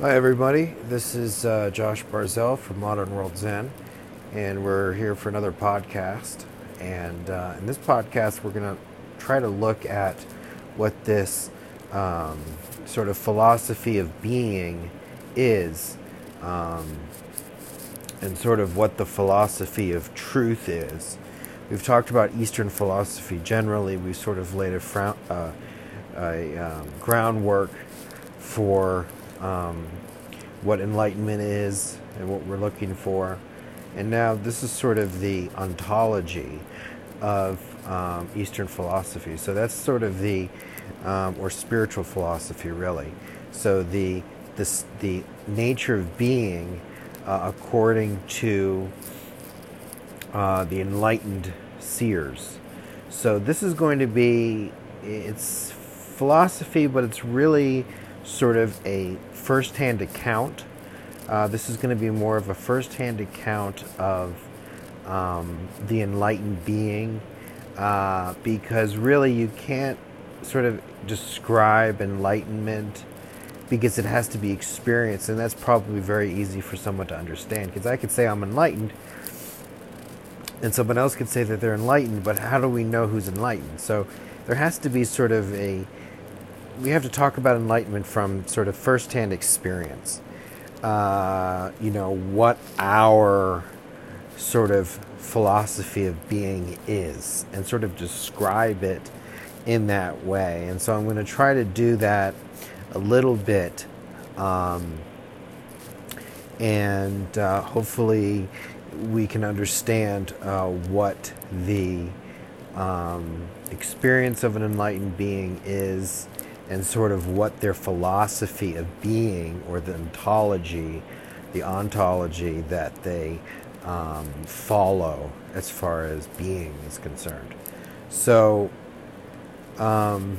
Hi, everybody. This is uh, Josh Barzell from Modern World Zen, and we're here for another podcast. And uh, in this podcast, we're going to try to look at what this um, sort of philosophy of being is, um, and sort of what the philosophy of truth is. We've talked about Eastern philosophy generally. We've sort of laid a, uh, a um, groundwork for um, what enlightenment is and what we're looking for. And now this is sort of the ontology of um, Eastern philosophy. So that's sort of the, um, or spiritual philosophy, really. So the this, the nature of being, uh, according to uh, the enlightened seers. So this is going to be it's philosophy, but it's really sort of a first-hand account. Uh, this is going to be more of a first-hand account of um, the enlightened being, uh, because really you can't sort of describe enlightenment because it has to be experienced, and that's probably very easy for someone to understand. Because I could say I'm enlightened, and someone else could say that they're enlightened, but how do we know who's enlightened? So there has to be sort of a we have to talk about enlightenment from sort of firsthand experience. Uh, you know, what our sort of philosophy of being is, and sort of describe it in that way. And so I'm going to try to do that a little bit. Um, and uh, hopefully, we can understand uh, what the um, experience of an enlightened being is and sort of what their philosophy of being or the ontology, the ontology that they um, follow as far as being is concerned. So, um,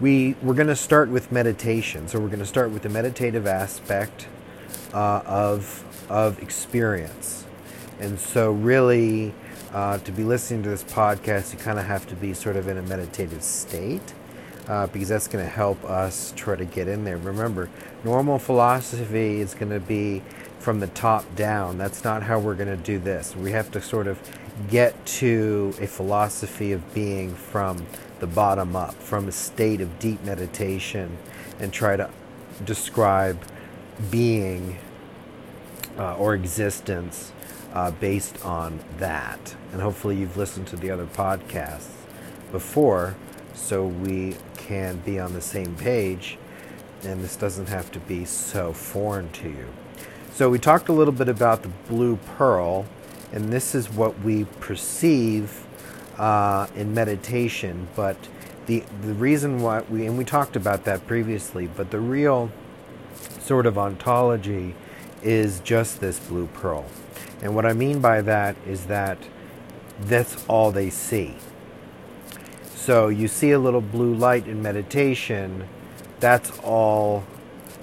we we're going to start with meditation. So we're going to start with the meditative aspect uh, of of experience, and so really. Uh, to be listening to this podcast, you kind of have to be sort of in a meditative state uh, because that's going to help us try to get in there. Remember, normal philosophy is going to be from the top down. That's not how we're going to do this. We have to sort of get to a philosophy of being from the bottom up, from a state of deep meditation, and try to describe being uh, or existence uh, based on that. And hopefully, you've listened to the other podcasts before so we can be on the same page and this doesn't have to be so foreign to you. So we talked a little bit about the blue pearl, and this is what we perceive uh, in meditation. But the the reason why we and we talked about that previously, but the real sort of ontology is just this blue pearl. And what I mean by that is that that's all they see. So you see a little blue light in meditation, that's all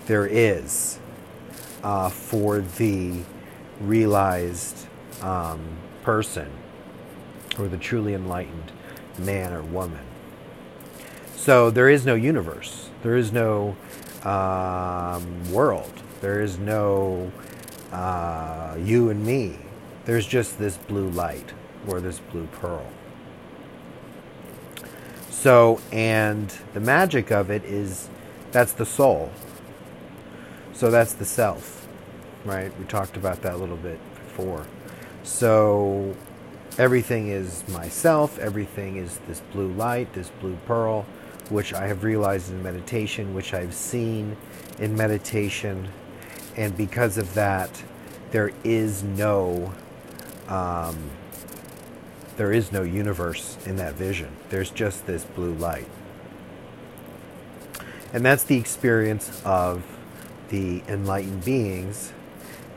there is uh, for the realized um, person or the truly enlightened man or woman. So there is no universe, there is no um, world, there is no uh, you and me. There's just this blue light or this blue pearl. So, and the magic of it is that's the soul. So that's the self, right? We talked about that a little bit before. So everything is myself, everything is this blue light, this blue pearl, which I have realized in meditation, which I've seen in meditation. And because of that, there is no um, there is no universe in that vision. There's just this blue light. And that's the experience of the enlightened beings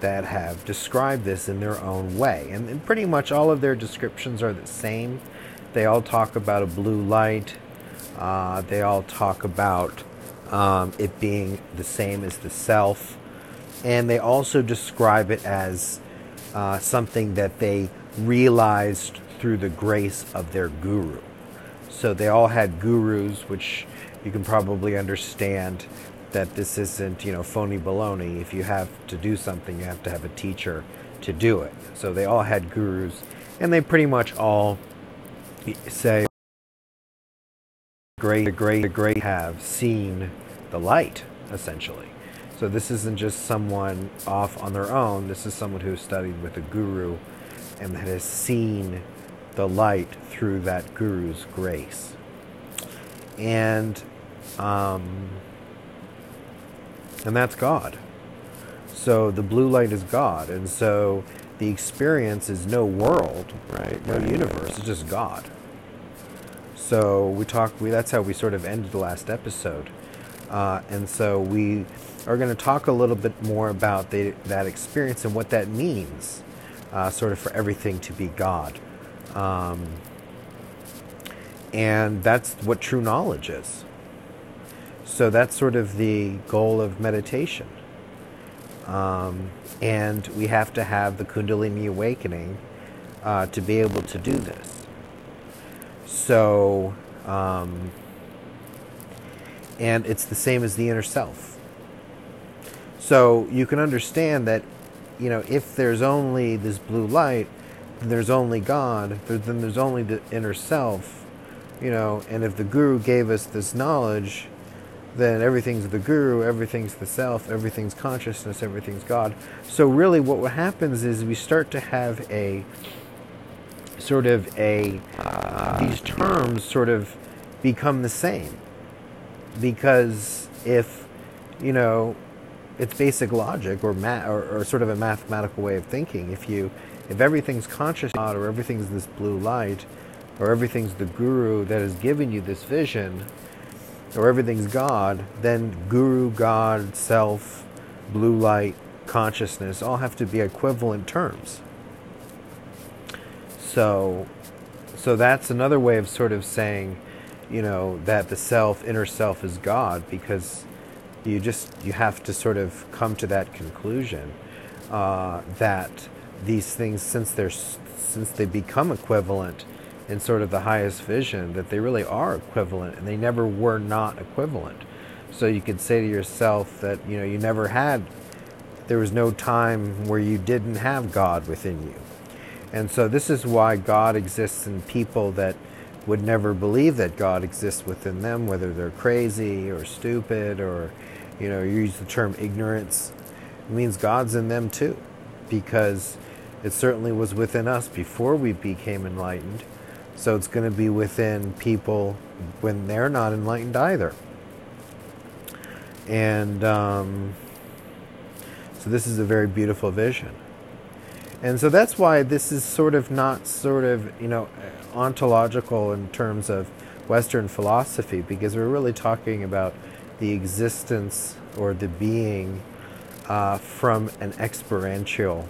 that have described this in their own way. And, pretty much all of their descriptions are the same. They all talk about a blue light, uh, they all talk about um, it being the same as the self. And they also describe it as uh, something that they realized through the grace of their guru. So they all had gurus, which you can probably understand that this isn't, you know, phony baloney. If you have to do something, you have to have a teacher to do it. So they all had gurus, and they pretty much all say, great, great, great have seen the light, essentially. So this isn't just someone off on their own. This is someone who studied with a guru and that has seen the light through that guru's grace. And um, and that's God. So the blue light is God, and so the experience is no world, right? No universe. It's just God. So we talk. We that's how we sort of ended the last episode, uh, and so we are going to talk a little bit more about the, that experience and what that means, uh, sort of for everything to be God. Um, and that's what true knowledge is. So that's sort of the goal of meditation. Um, and we have to have the Kundalini awakening uh, to be able to do this. So, um, and it's the same as the inner self. So you can understand that, you know, if there's only this blue light, there's only God, then there's only the inner self, you know, and if the guru gave us this knowledge, then everything's the guru, everything's the self, everything's consciousness, everything's God. So really what happens is we start to have a sort of a these terms sort of become the same because if you know it's basic logic or, ma- or, or sort of a mathematical way of thinking if you if everything's conscious or everything's this blue light or everything's the guru that has given you this vision or everything's God, then guru, God, self, blue light, consciousness all have to be equivalent terms. So so that's another way of sort of saying, you know, that the self, inner self is God because you just you have to sort of come to that conclusion uh, that these things since they're since they become equivalent in sort of the highest vision that they really are equivalent and they never were not equivalent. So you could say to yourself that you know you never had there was no time where you didn't have God within you. And so this is why God exists in people that would never believe that God exists within them, whether they're crazy or stupid or, you know, you use the term ignorance. It means God's in them too, because it certainly was within us before we became enlightened. So it's going to be within people when they're not enlightened either. And um, so this is a very beautiful vision. And so that's why this is sort of not sort of, you know, ontological in terms of Western philosophy, because we're really talking about the existence or the being uh, from an experiential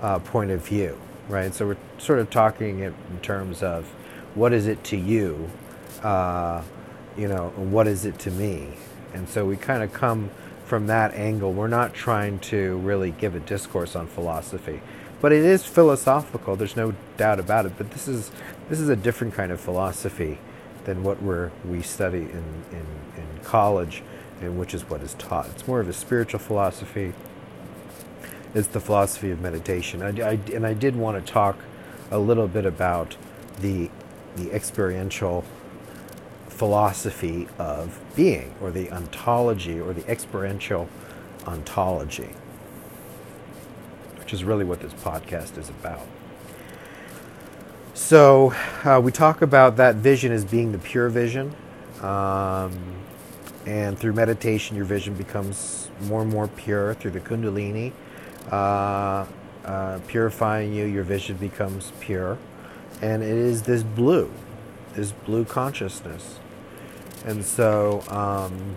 uh, point of view, right? So we're sort of talking in terms of what is it to you, uh, you know, and what is it to me? And so we kind of come from that angle. We're not trying to really give a discourse on philosophy, but it is philosophical. There's no doubt about it. But this is this is a different kind of philosophy than what we're, we study in, in, in college, and which is what is taught. It's more of a spiritual philosophy. It's the philosophy of meditation. I, I, and I did want to talk a little bit about the the experiential philosophy of being, or the ontology, or the experiential ontology, which is really what this podcast is about. So, uh, we talk about that vision as being the pure vision. Um, and through meditation, your vision becomes more and more pure through the Kundalini. Uh, uh, purifying you, your vision becomes pure and it is this blue, this blue consciousness. And so, um,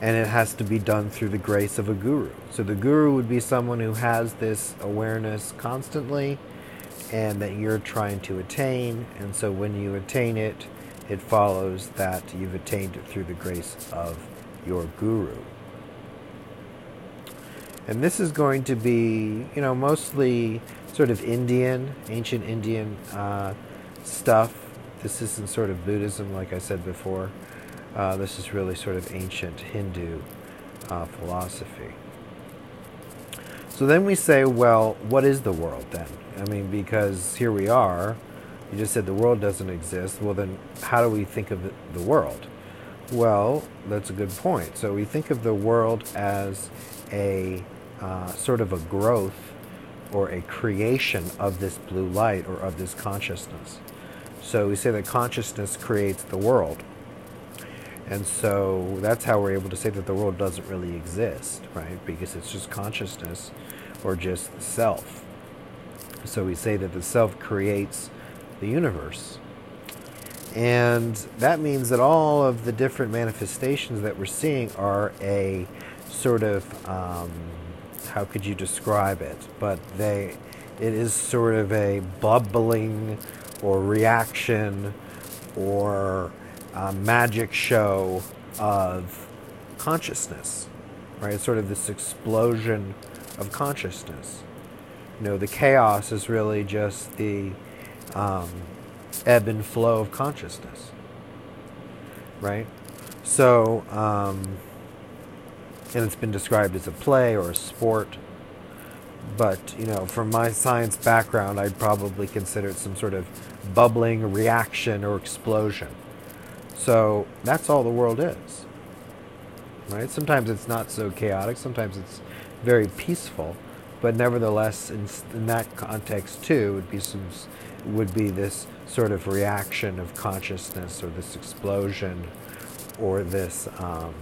and it has to be done through the grace of a guru. So the guru would be someone who has this awareness constantly and that you're trying to attain. And so when you attain it, it follows that you've attained it through the grace of your guru. And this is going to be, you know, mostly sort of Indian, ancient Indian uh, stuff. This isn't sort of Buddhism, like I said before. Uh, this is really sort of ancient Hindu uh, philosophy. So then we say, well, what is the world then? I mean, because here we are. You just said the world doesn't exist. Well, then how do we think of the world? Well, that's a good point. So we think of the world as a uh, sort of a growth or a creation of this blue light or of this consciousness. So we say that consciousness creates the world. And so that's how we're able to say that the world doesn't really exist, right? Because it's just consciousness or just self. So we say that the self creates the universe. And that means that all of the different manifestations that we're seeing are a sort of, um, how could you describe it? But they, it is sort of a bubbling or reaction or magic show of consciousness, right? It's sort of this explosion of consciousness. You know, the chaos is really just the um, ebb and flow of consciousness, right? So, um, and it's been described as a play or a sport. But, you know, from my science background, I'd probably consider it some sort of bubbling reaction or explosion. So that's all the world is. Right? Sometimes it's not so chaotic, sometimes it's very peaceful, but nevertheless, in, in that context too, would be some would be this sort of reaction of consciousness or this explosion or this, um,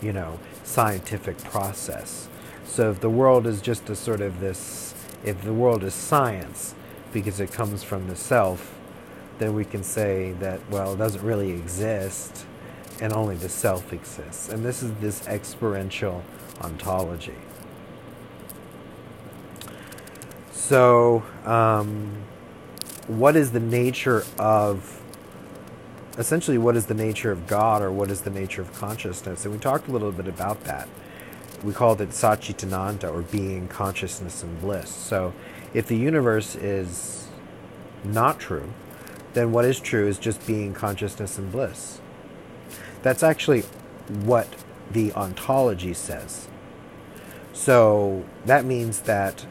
you know, scientific process. So if the world is just a sort of this, if the world is science because it comes from the self, then we can say that, well, it doesn't really exist and only the self exists. And this is this experiential ontology. So, um, what is the nature of essentially what is the nature of God or what is the nature of consciousness? And we talked a little bit about that. We called it Satchitananda or being, consciousness, and bliss. So if the universe is not true, then what is true is just being, consciousness, and bliss. That's actually what the ontology says. So that means that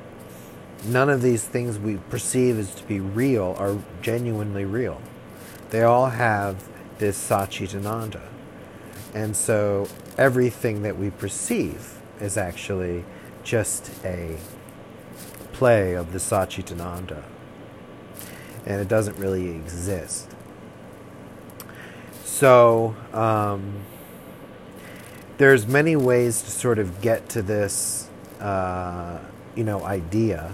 none of these things we perceive as to be real are genuinely real. They all have this Satchitananda. And so everything that we perceive is actually just a play of the Satchitananda. And it doesn't really exist. So um, there's many ways to sort of get to this, uh, you know, idea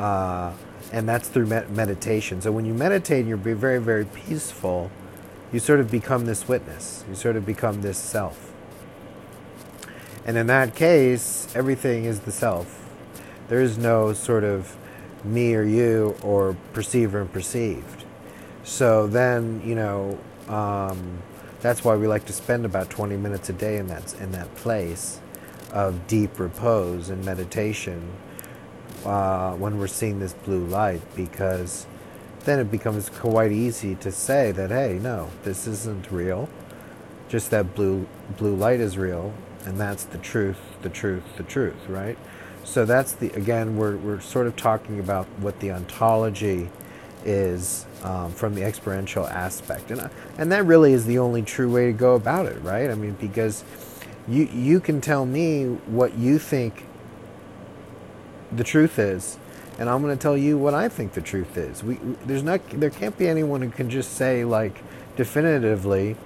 uh, and that's through med- meditation. So when you meditate and you're very, very peaceful, you sort of become this witness. You sort of become this self. And in that case, everything is the self. There is no sort of me or you or perceiver and perceived. So then, you know, um, that's why we like to spend about 20 minutes a day in that, in that place of deep repose and meditation uh, when we're seeing this blue light because then it becomes quite easy to say that hey no this isn't real. Just that blue blue light is real and that's the truth the truth the truth right? So that's the again we're, we're sort of talking about what the ontology is um, from the experiential aspect. And, and that really is the only true way to go about it right? I mean because you you can tell me what you think the truth is, and I'm going to tell you what I think the truth is. We, there's not, there can't be anyone who can just say like definitively,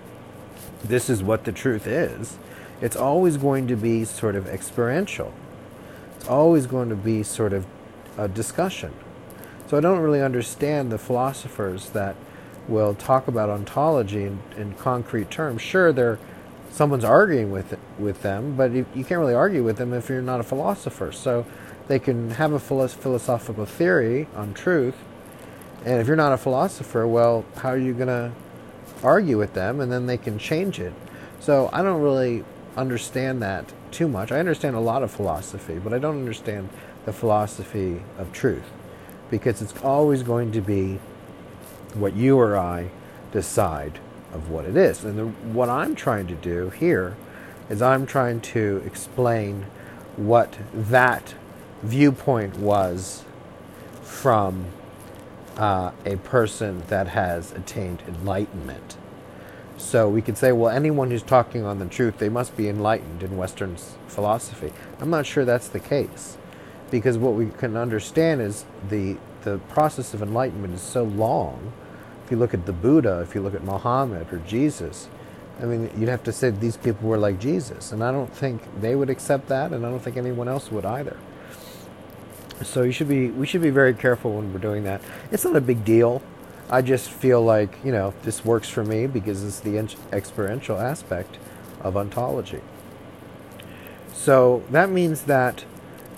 this is what the truth is. It's always going to be sort of experiential. It's always going to be sort of a discussion. So I don't really understand the philosophers that will talk about ontology in, in concrete terms. Sure, they're someone's arguing with with them, but you, you can't really argue with them if you're not a philosopher. So they can have a philosophical theory on truth, and if you're not a philosopher, well, how are you going to argue with them? And then they can change it. So I don't really understand that too much. I understand a lot of philosophy, but I don't understand the philosophy of truth because it's always going to be what you or I decide of what it is. And the, what I'm trying to do here is I'm trying to explain what that viewpoint was from uh, a person that has attained enlightenment. So we could say, well, anyone who's talking on the truth, they must be enlightened in Western philosophy. I'm not sure that's the case, because what we can understand is the the process of enlightenment is so long. If you look at the Buddha, if you look at Muhammad or Jesus, I mean, you'd have to say these people were like Jesus, and I don't think they would accept that, and I don't think anyone else would either. So you should be, we should be very careful when we're doing that. It's not a big deal. I just feel like you know this works for me because it's the experiential aspect of ontology. So that means that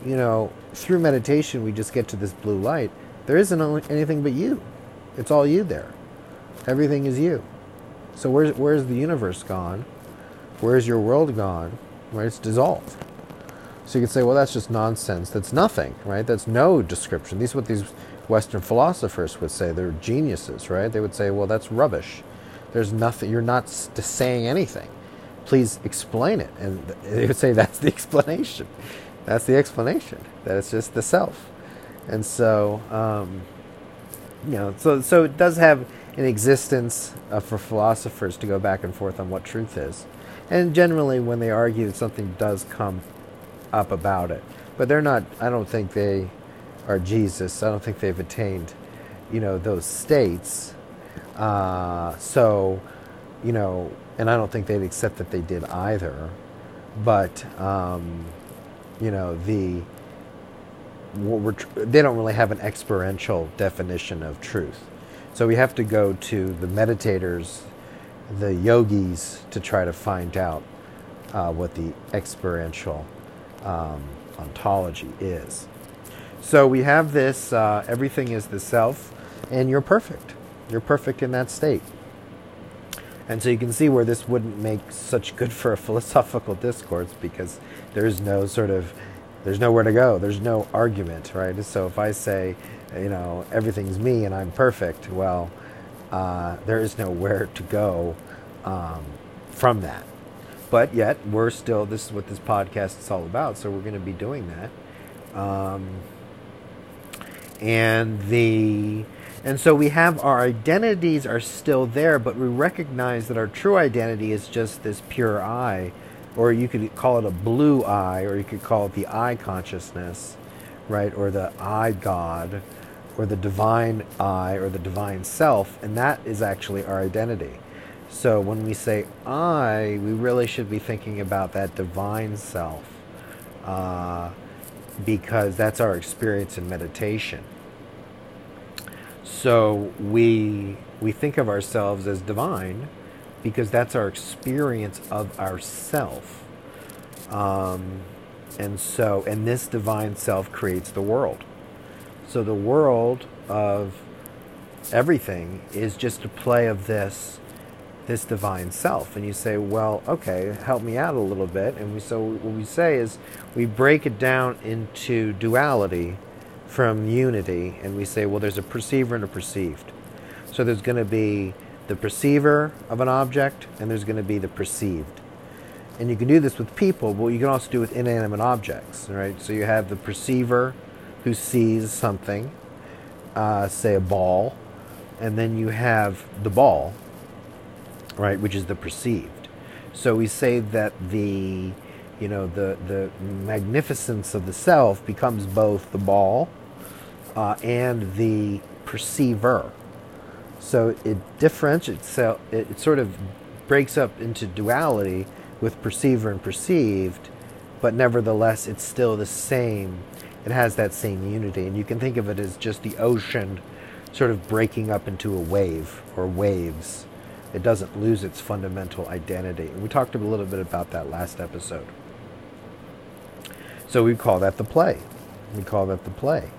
you know through meditation we just get to this blue light. There isn't anything but you. It's all you there. Everything is you. So where's where's the universe gone? Where's your world gone? Where It's dissolved. So you could say, well, that's just nonsense. That's nothing, right? That's no description. These are what these Western philosophers would say. They're geniuses, right? They would say, well, that's rubbish. There's nothing. You're not saying anything. Please explain it. And they would say that's the explanation. That's the explanation. That it's just the self. And so, um, you know, so so it does have an existence uh, for philosophers to go back and forth on what truth is. And generally, when they argue, that something does come up about it. But they're not, I don't think they are Jesus. I don't think they've attained, you know, those states. Uh, so, you know, and I don't think they'd accept that they did either. But, um, you know, the, they don't really have an experiential definition of truth. So we have to go to the meditators, the yogis, to try to find out uh, what the experiential um, ontology is. So we have this uh, everything is the self, and you're perfect. You're perfect in that state. And so you can see where this wouldn't make such good for a philosophical discourse because there's no sort of there's nowhere to go. There's no argument, right? So if I say, you know, everything's me and I'm perfect, well, uh, there is nowhere to go um, from that. But yet, we're still, this is what this podcast is all about, so we're going to be doing that. Um, and the and so we have our identities are still there but we recognize that our true identity is just this pure I or you could call it a blue eye, or you could call it the I consciousness, right? Or the I God, or the divine I, or the divine self, and that is actually our identity. So when we say I, we really should be thinking about that divine self, uh, because that's our experience in meditation. So we we think of ourselves as divine because that's our experience of ourself. Um, and so, and this divine self creates the world. So the world of everything is just a play of this this divine self and you say well okay help me out a little bit and we so what we say is we break it down into duality from unity and we say well there's a perceiver and a perceived so there's going to be the perceiver of an object, and there's going to be the perceived. And you can do this with people, but you can also do with inanimate objects, right? So you have the perceiver who sees something, uh, say a ball, and then you have the ball, right, which is the perceived. So we say that the, you know, the the magnificence of the self becomes both the ball uh, and the perceiver. So it differentiates itself, it, it sort of breaks up into duality with perceiver and perceived, but nevertheless it's still the same. It has that same unity. And you can think of it as just the ocean sort of breaking up into a wave or waves. It doesn't lose its fundamental identity. And we talked a little bit about that last episode. So we call that the play. We call that the play.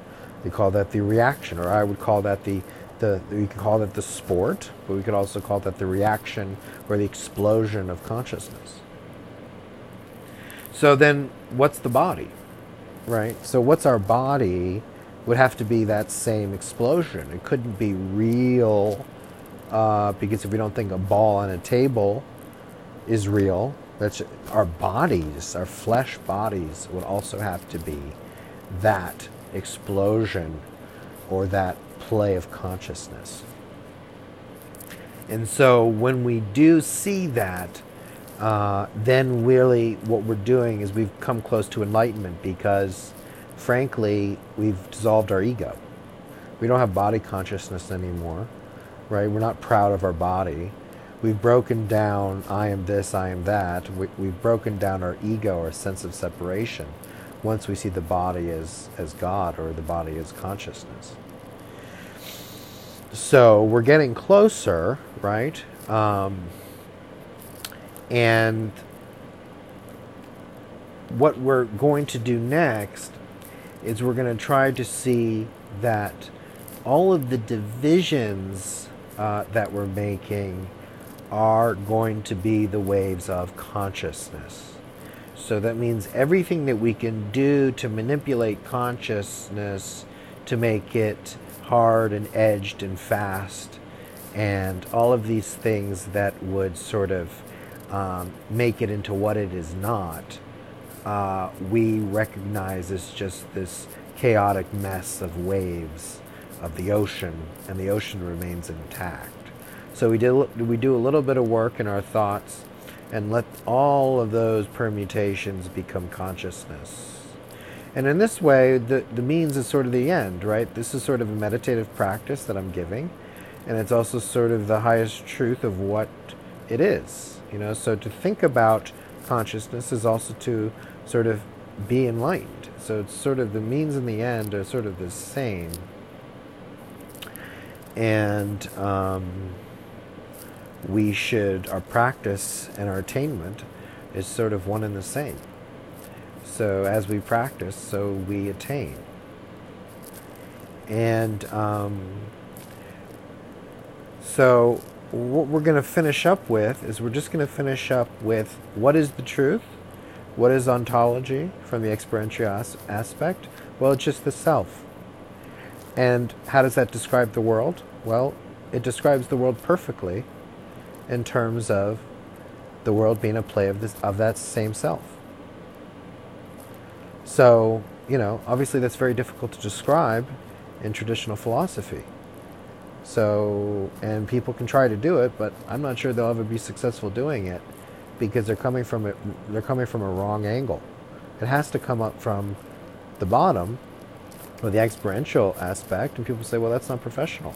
We call that the reaction, or I would call that the the we could call that the sport, but we could also call that the reaction or the explosion of consciousness. So then what's the body? Right? So what's our body would have to be that same explosion. It couldn't be real uh, because if we don't think a ball on a table is real, that's our bodies, our flesh bodies would also have to be that explosion or that play of consciousness. And so when we do see that, uh, then really what we're doing is we've come close to enlightenment because, frankly, we've dissolved our ego. We don't have body consciousness anymore, right? We're not proud of our body. We've broken down, I am this, I am that. We, we've broken down our ego, our sense of separation, once we see the body as, as God or the body as consciousness. So we're getting closer, right? Um, and what we're going to do next is we're going to try to see that all of the divisions uh, that we're making are going to be the waves of consciousness. So that means everything that we can do to manipulate consciousness to make it hard and edged and fast, and all of these things that would sort of um, make it into what it is not, uh, we recognize as just this chaotic mess of waves of the ocean, and the ocean remains intact. So we do, we do a little bit of work in our thoughts and let all of those permutations become consciousness. And in this way, the, the means is sort of the end, right? This is sort of a meditative practice that I'm giving, and it's also sort of the highest truth of what it is. You know, so to think about consciousness is also to sort of be enlightened. So it's sort of the means and the end are sort of the same. And um, we should, our practice and our attainment is sort of one and the same. So as we practice, so we attain. And um, so what we're going to finish up with is we're just going to finish up with what is the truth? What is ontology from the experiential as- aspect? Well, it's just the self. And how does that describe the world? Well, it describes the world perfectly in terms of the world being a play of this of that same self. So, you know, obviously that's very difficult to describe in traditional philosophy. So, and people can try to do it, but I'm not sure they'll ever be successful doing it because they're coming from it they're coming from a wrong angle. It has to come up from the bottom or the experiential aspect and people say, "Well, that's not professional."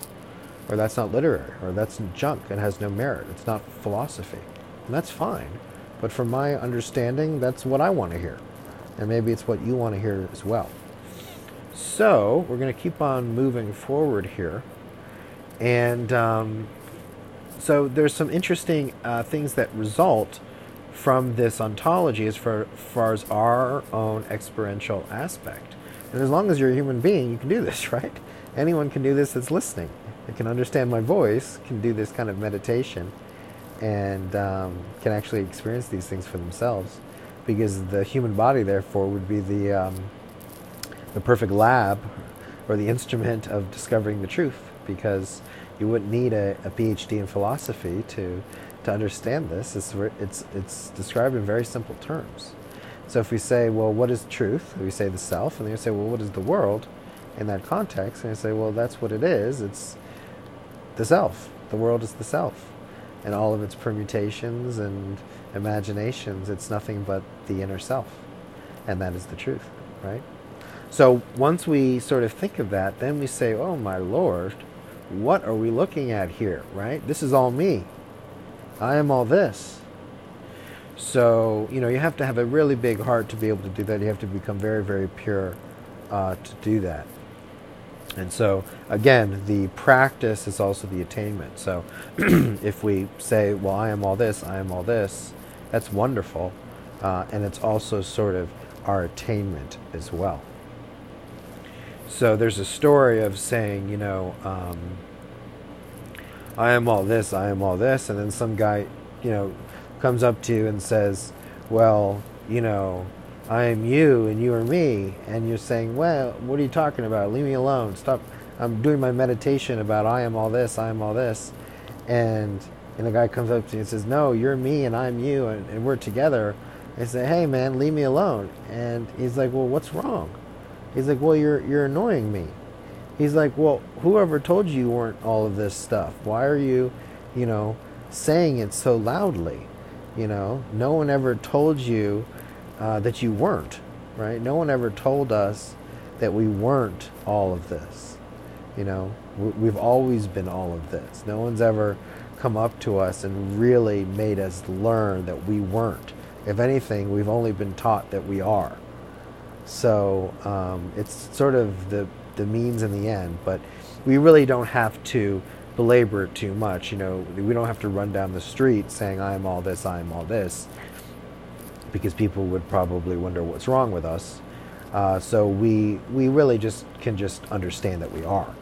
Or that's not literary, or that's junk and has no merit. It's not philosophy. And that's fine. But from my understanding, that's what I want to hear. And maybe it's what you want to hear as well. So we're going to keep on moving forward here. And um, so there's some interesting uh, things that result from this ontology as far, far as our own experiential aspect. And as long as you're a human being, you can do this, right? Anyone can do this that's listening that can understand my voice can do this kind of meditation and um, can actually experience these things for themselves because the human body therefore would be the um, the perfect lab or the instrument of discovering the truth because you wouldn't need a, a PhD in philosophy to to understand this. It's it's it's described in very simple terms. So if we say well what is truth? We say the self and then you say well what is the world in that context? And you say well that's what it is. It's the self. The world is the self. And all of its permutations and imaginations, it's nothing but the inner self. And that is the truth, right? So once we sort of think of that, then we say, oh my Lord, what are we looking at here, right? This is all me. I am all this. So, you know, you have to have a really big heart to be able to do that. You have to become very, very pure uh, to do that. And so, again, the practice is also the attainment. So, if we say, Well, I am all this, I am all this, that's wonderful. Uh, and it's also sort of our attainment as well. So, there's a story of saying, you know, um, I am all this, I am all this. And then some guy, you know, comes up to you and says, Well, you know, I am you and you are me, and you're saying, Well, what are you talking about? Leave me alone. Stop. I'm doing my meditation about I am all this, I am all this. And and the guy comes up to me and says, "No, you're me and I'm you and, and we're together." I say, "Hey, man, leave me alone." And he's like, "Well, what's wrong?" He's like, "Well, you're you're annoying me." He's like, "Well, whoever told you you weren't all of this stuff? Why are you, you know, saying it so loudly? You know, no one ever told you uh, that you weren't, right? No one ever told us that we weren't all of this. You know, we've always been all of this. No one's ever come up to us and really made us learn that we weren't. If anything, we've only been taught that we are. So um, it's sort of the the means in the end, but we really don't have to belabor it too much. You know, we don't have to run down the street saying I'm all this, I'm all this, because people would probably wonder what's wrong with us. Uh, so we we really just can just understand that we are,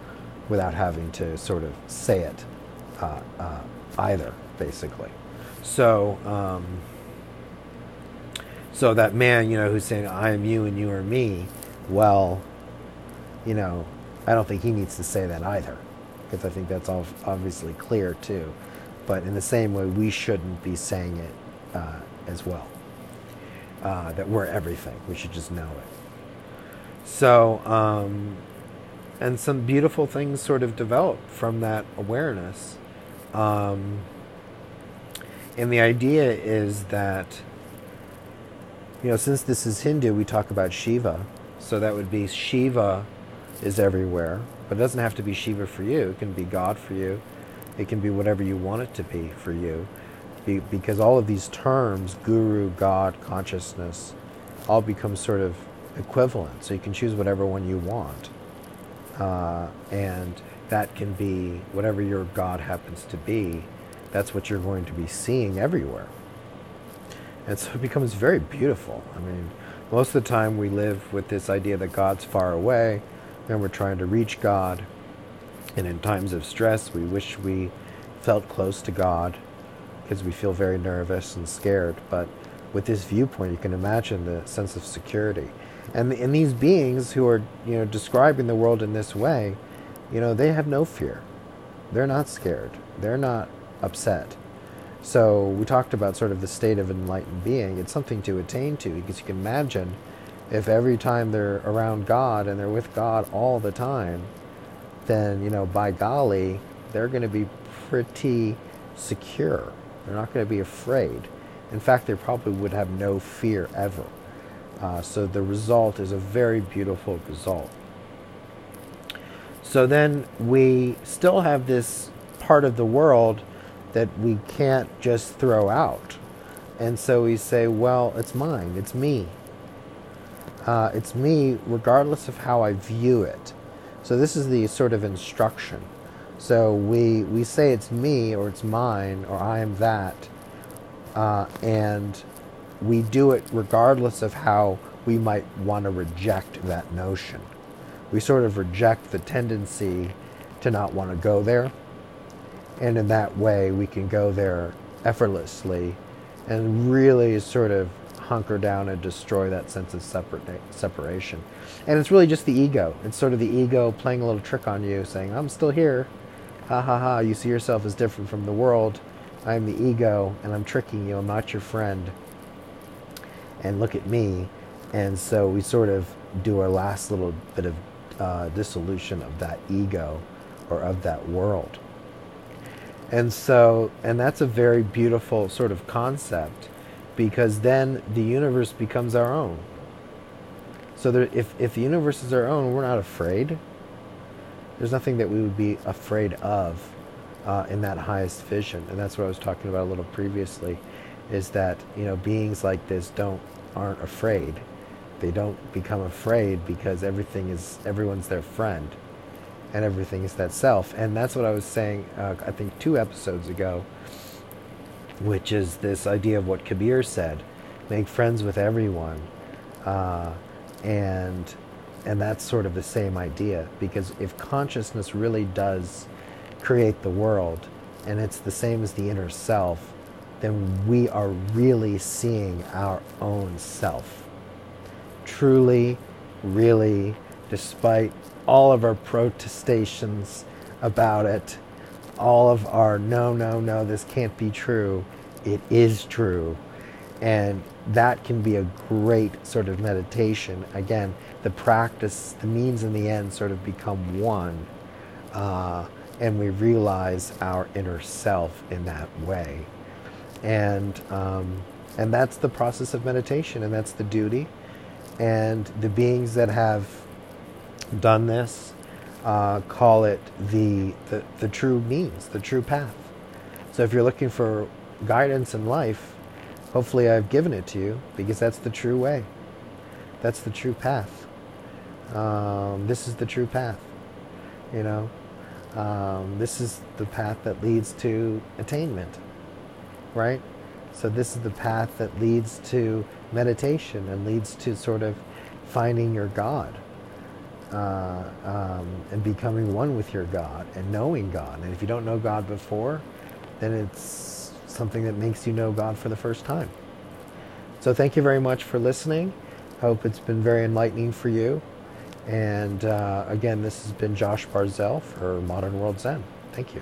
without having to sort of say it uh, uh, either, basically. So. Um, so that man, you know, who's saying I am you and you are me, well, you know, I don't think he needs to say that either, because I think that's all obviously clear too. But in the same way, we shouldn't be saying it uh, as well. Uh, that we're everything. We should just know it. So, um, and some beautiful things sort of develop from that awareness. Um, and the idea is that you know, since this is Hindu, we talk about Shiva. So that would be Shiva is everywhere, but it doesn't have to be Shiva for you. It can be God for you. It can be whatever you want it to be for you. Be, because all of these terms, guru, God, consciousness, all become sort of equivalent. So you can choose whatever one you want. Uh, and that can be whatever your God happens to be. That's what you're going to be seeing everywhere. And so it becomes very beautiful. I mean, most of the time we live with this idea that God's far away and we're trying to reach God. And in times of stress, we wish we felt close to God because we feel very nervous and scared. But with this viewpoint, you can imagine the sense of security. And, and these beings who are, you know, describing the world in this way, you know, they have no fear. They're not scared. They're not upset. So we talked about sort of the state of enlightened being. It's something to attain to because you can imagine if every time they're around God and they're with God all the time, then, you know, by golly, they're going to be pretty secure. They're not going to be afraid. In fact, they probably would have no fear ever. Uh, so the result is a very beautiful result. So then we still have this part of the world that we can't just throw out. And so we say, well, it's mine, it's me. Uh, it's me regardless of how I view it. So this is the sort of instruction. So we, we say it's me or it's mine or I am that. Uh, and we do it regardless of how we might want to reject that notion. We sort of reject the tendency to not want to go there and in that way, we can go there effortlessly and really sort of hunker down and destroy that sense of separate, separation. And it's really just the ego. It's sort of the ego playing a little trick on you, saying, I'm still here. Ha ha ha. You see yourself as different from the world. I'm the ego, and I'm tricking you. I'm not your friend. And look at me. And so we sort of do our last little bit of uh, dissolution of that ego or of that world. And so, and that's a very beautiful sort of concept because then the universe becomes our own. So there, if, if the universe is our own, we're not afraid. There's nothing that we would be afraid of uh, in that highest vision. And that's what I was talking about a little previously, is that, you know, beings like this don't, aren't afraid. They don't become afraid because everything is, everyone's their friend and everything is that self. And that's what I was saying, uh, I think, two episodes ago, which is this idea of what Kabir said make friends with everyone. Uh, and and that's sort of the same idea because if consciousness really does create the world and it's the same as the inner self then we are really seeing our own self truly really despite all of our protestations about it, all of our no, no, no, this can't be true, it is true. And that can be a great sort of meditation. Again, the practice, the means and the end sort of become one. Uh, and we realize our inner self in that way. And, um, and that's the process of meditation, and that's the duty. And the beings that have done this uh, call it the, the, the true means, the true path. So if you're looking for guidance in life, hopefully I've given it to you because that's the true way. That's the true path. Um, this is the true path. You know, um, this is the path that leads to attainment, right? So this is the path that leads to meditation and leads to sort of finding your God uh, um, and becoming one with your God and knowing God. And if you don't know God before, then it's something that makes you know God for the first time. So thank you very much for listening. Hope it's been very enlightening for you. And uh, again, this has been Josh Barzell for Modern World Zen. Thank you.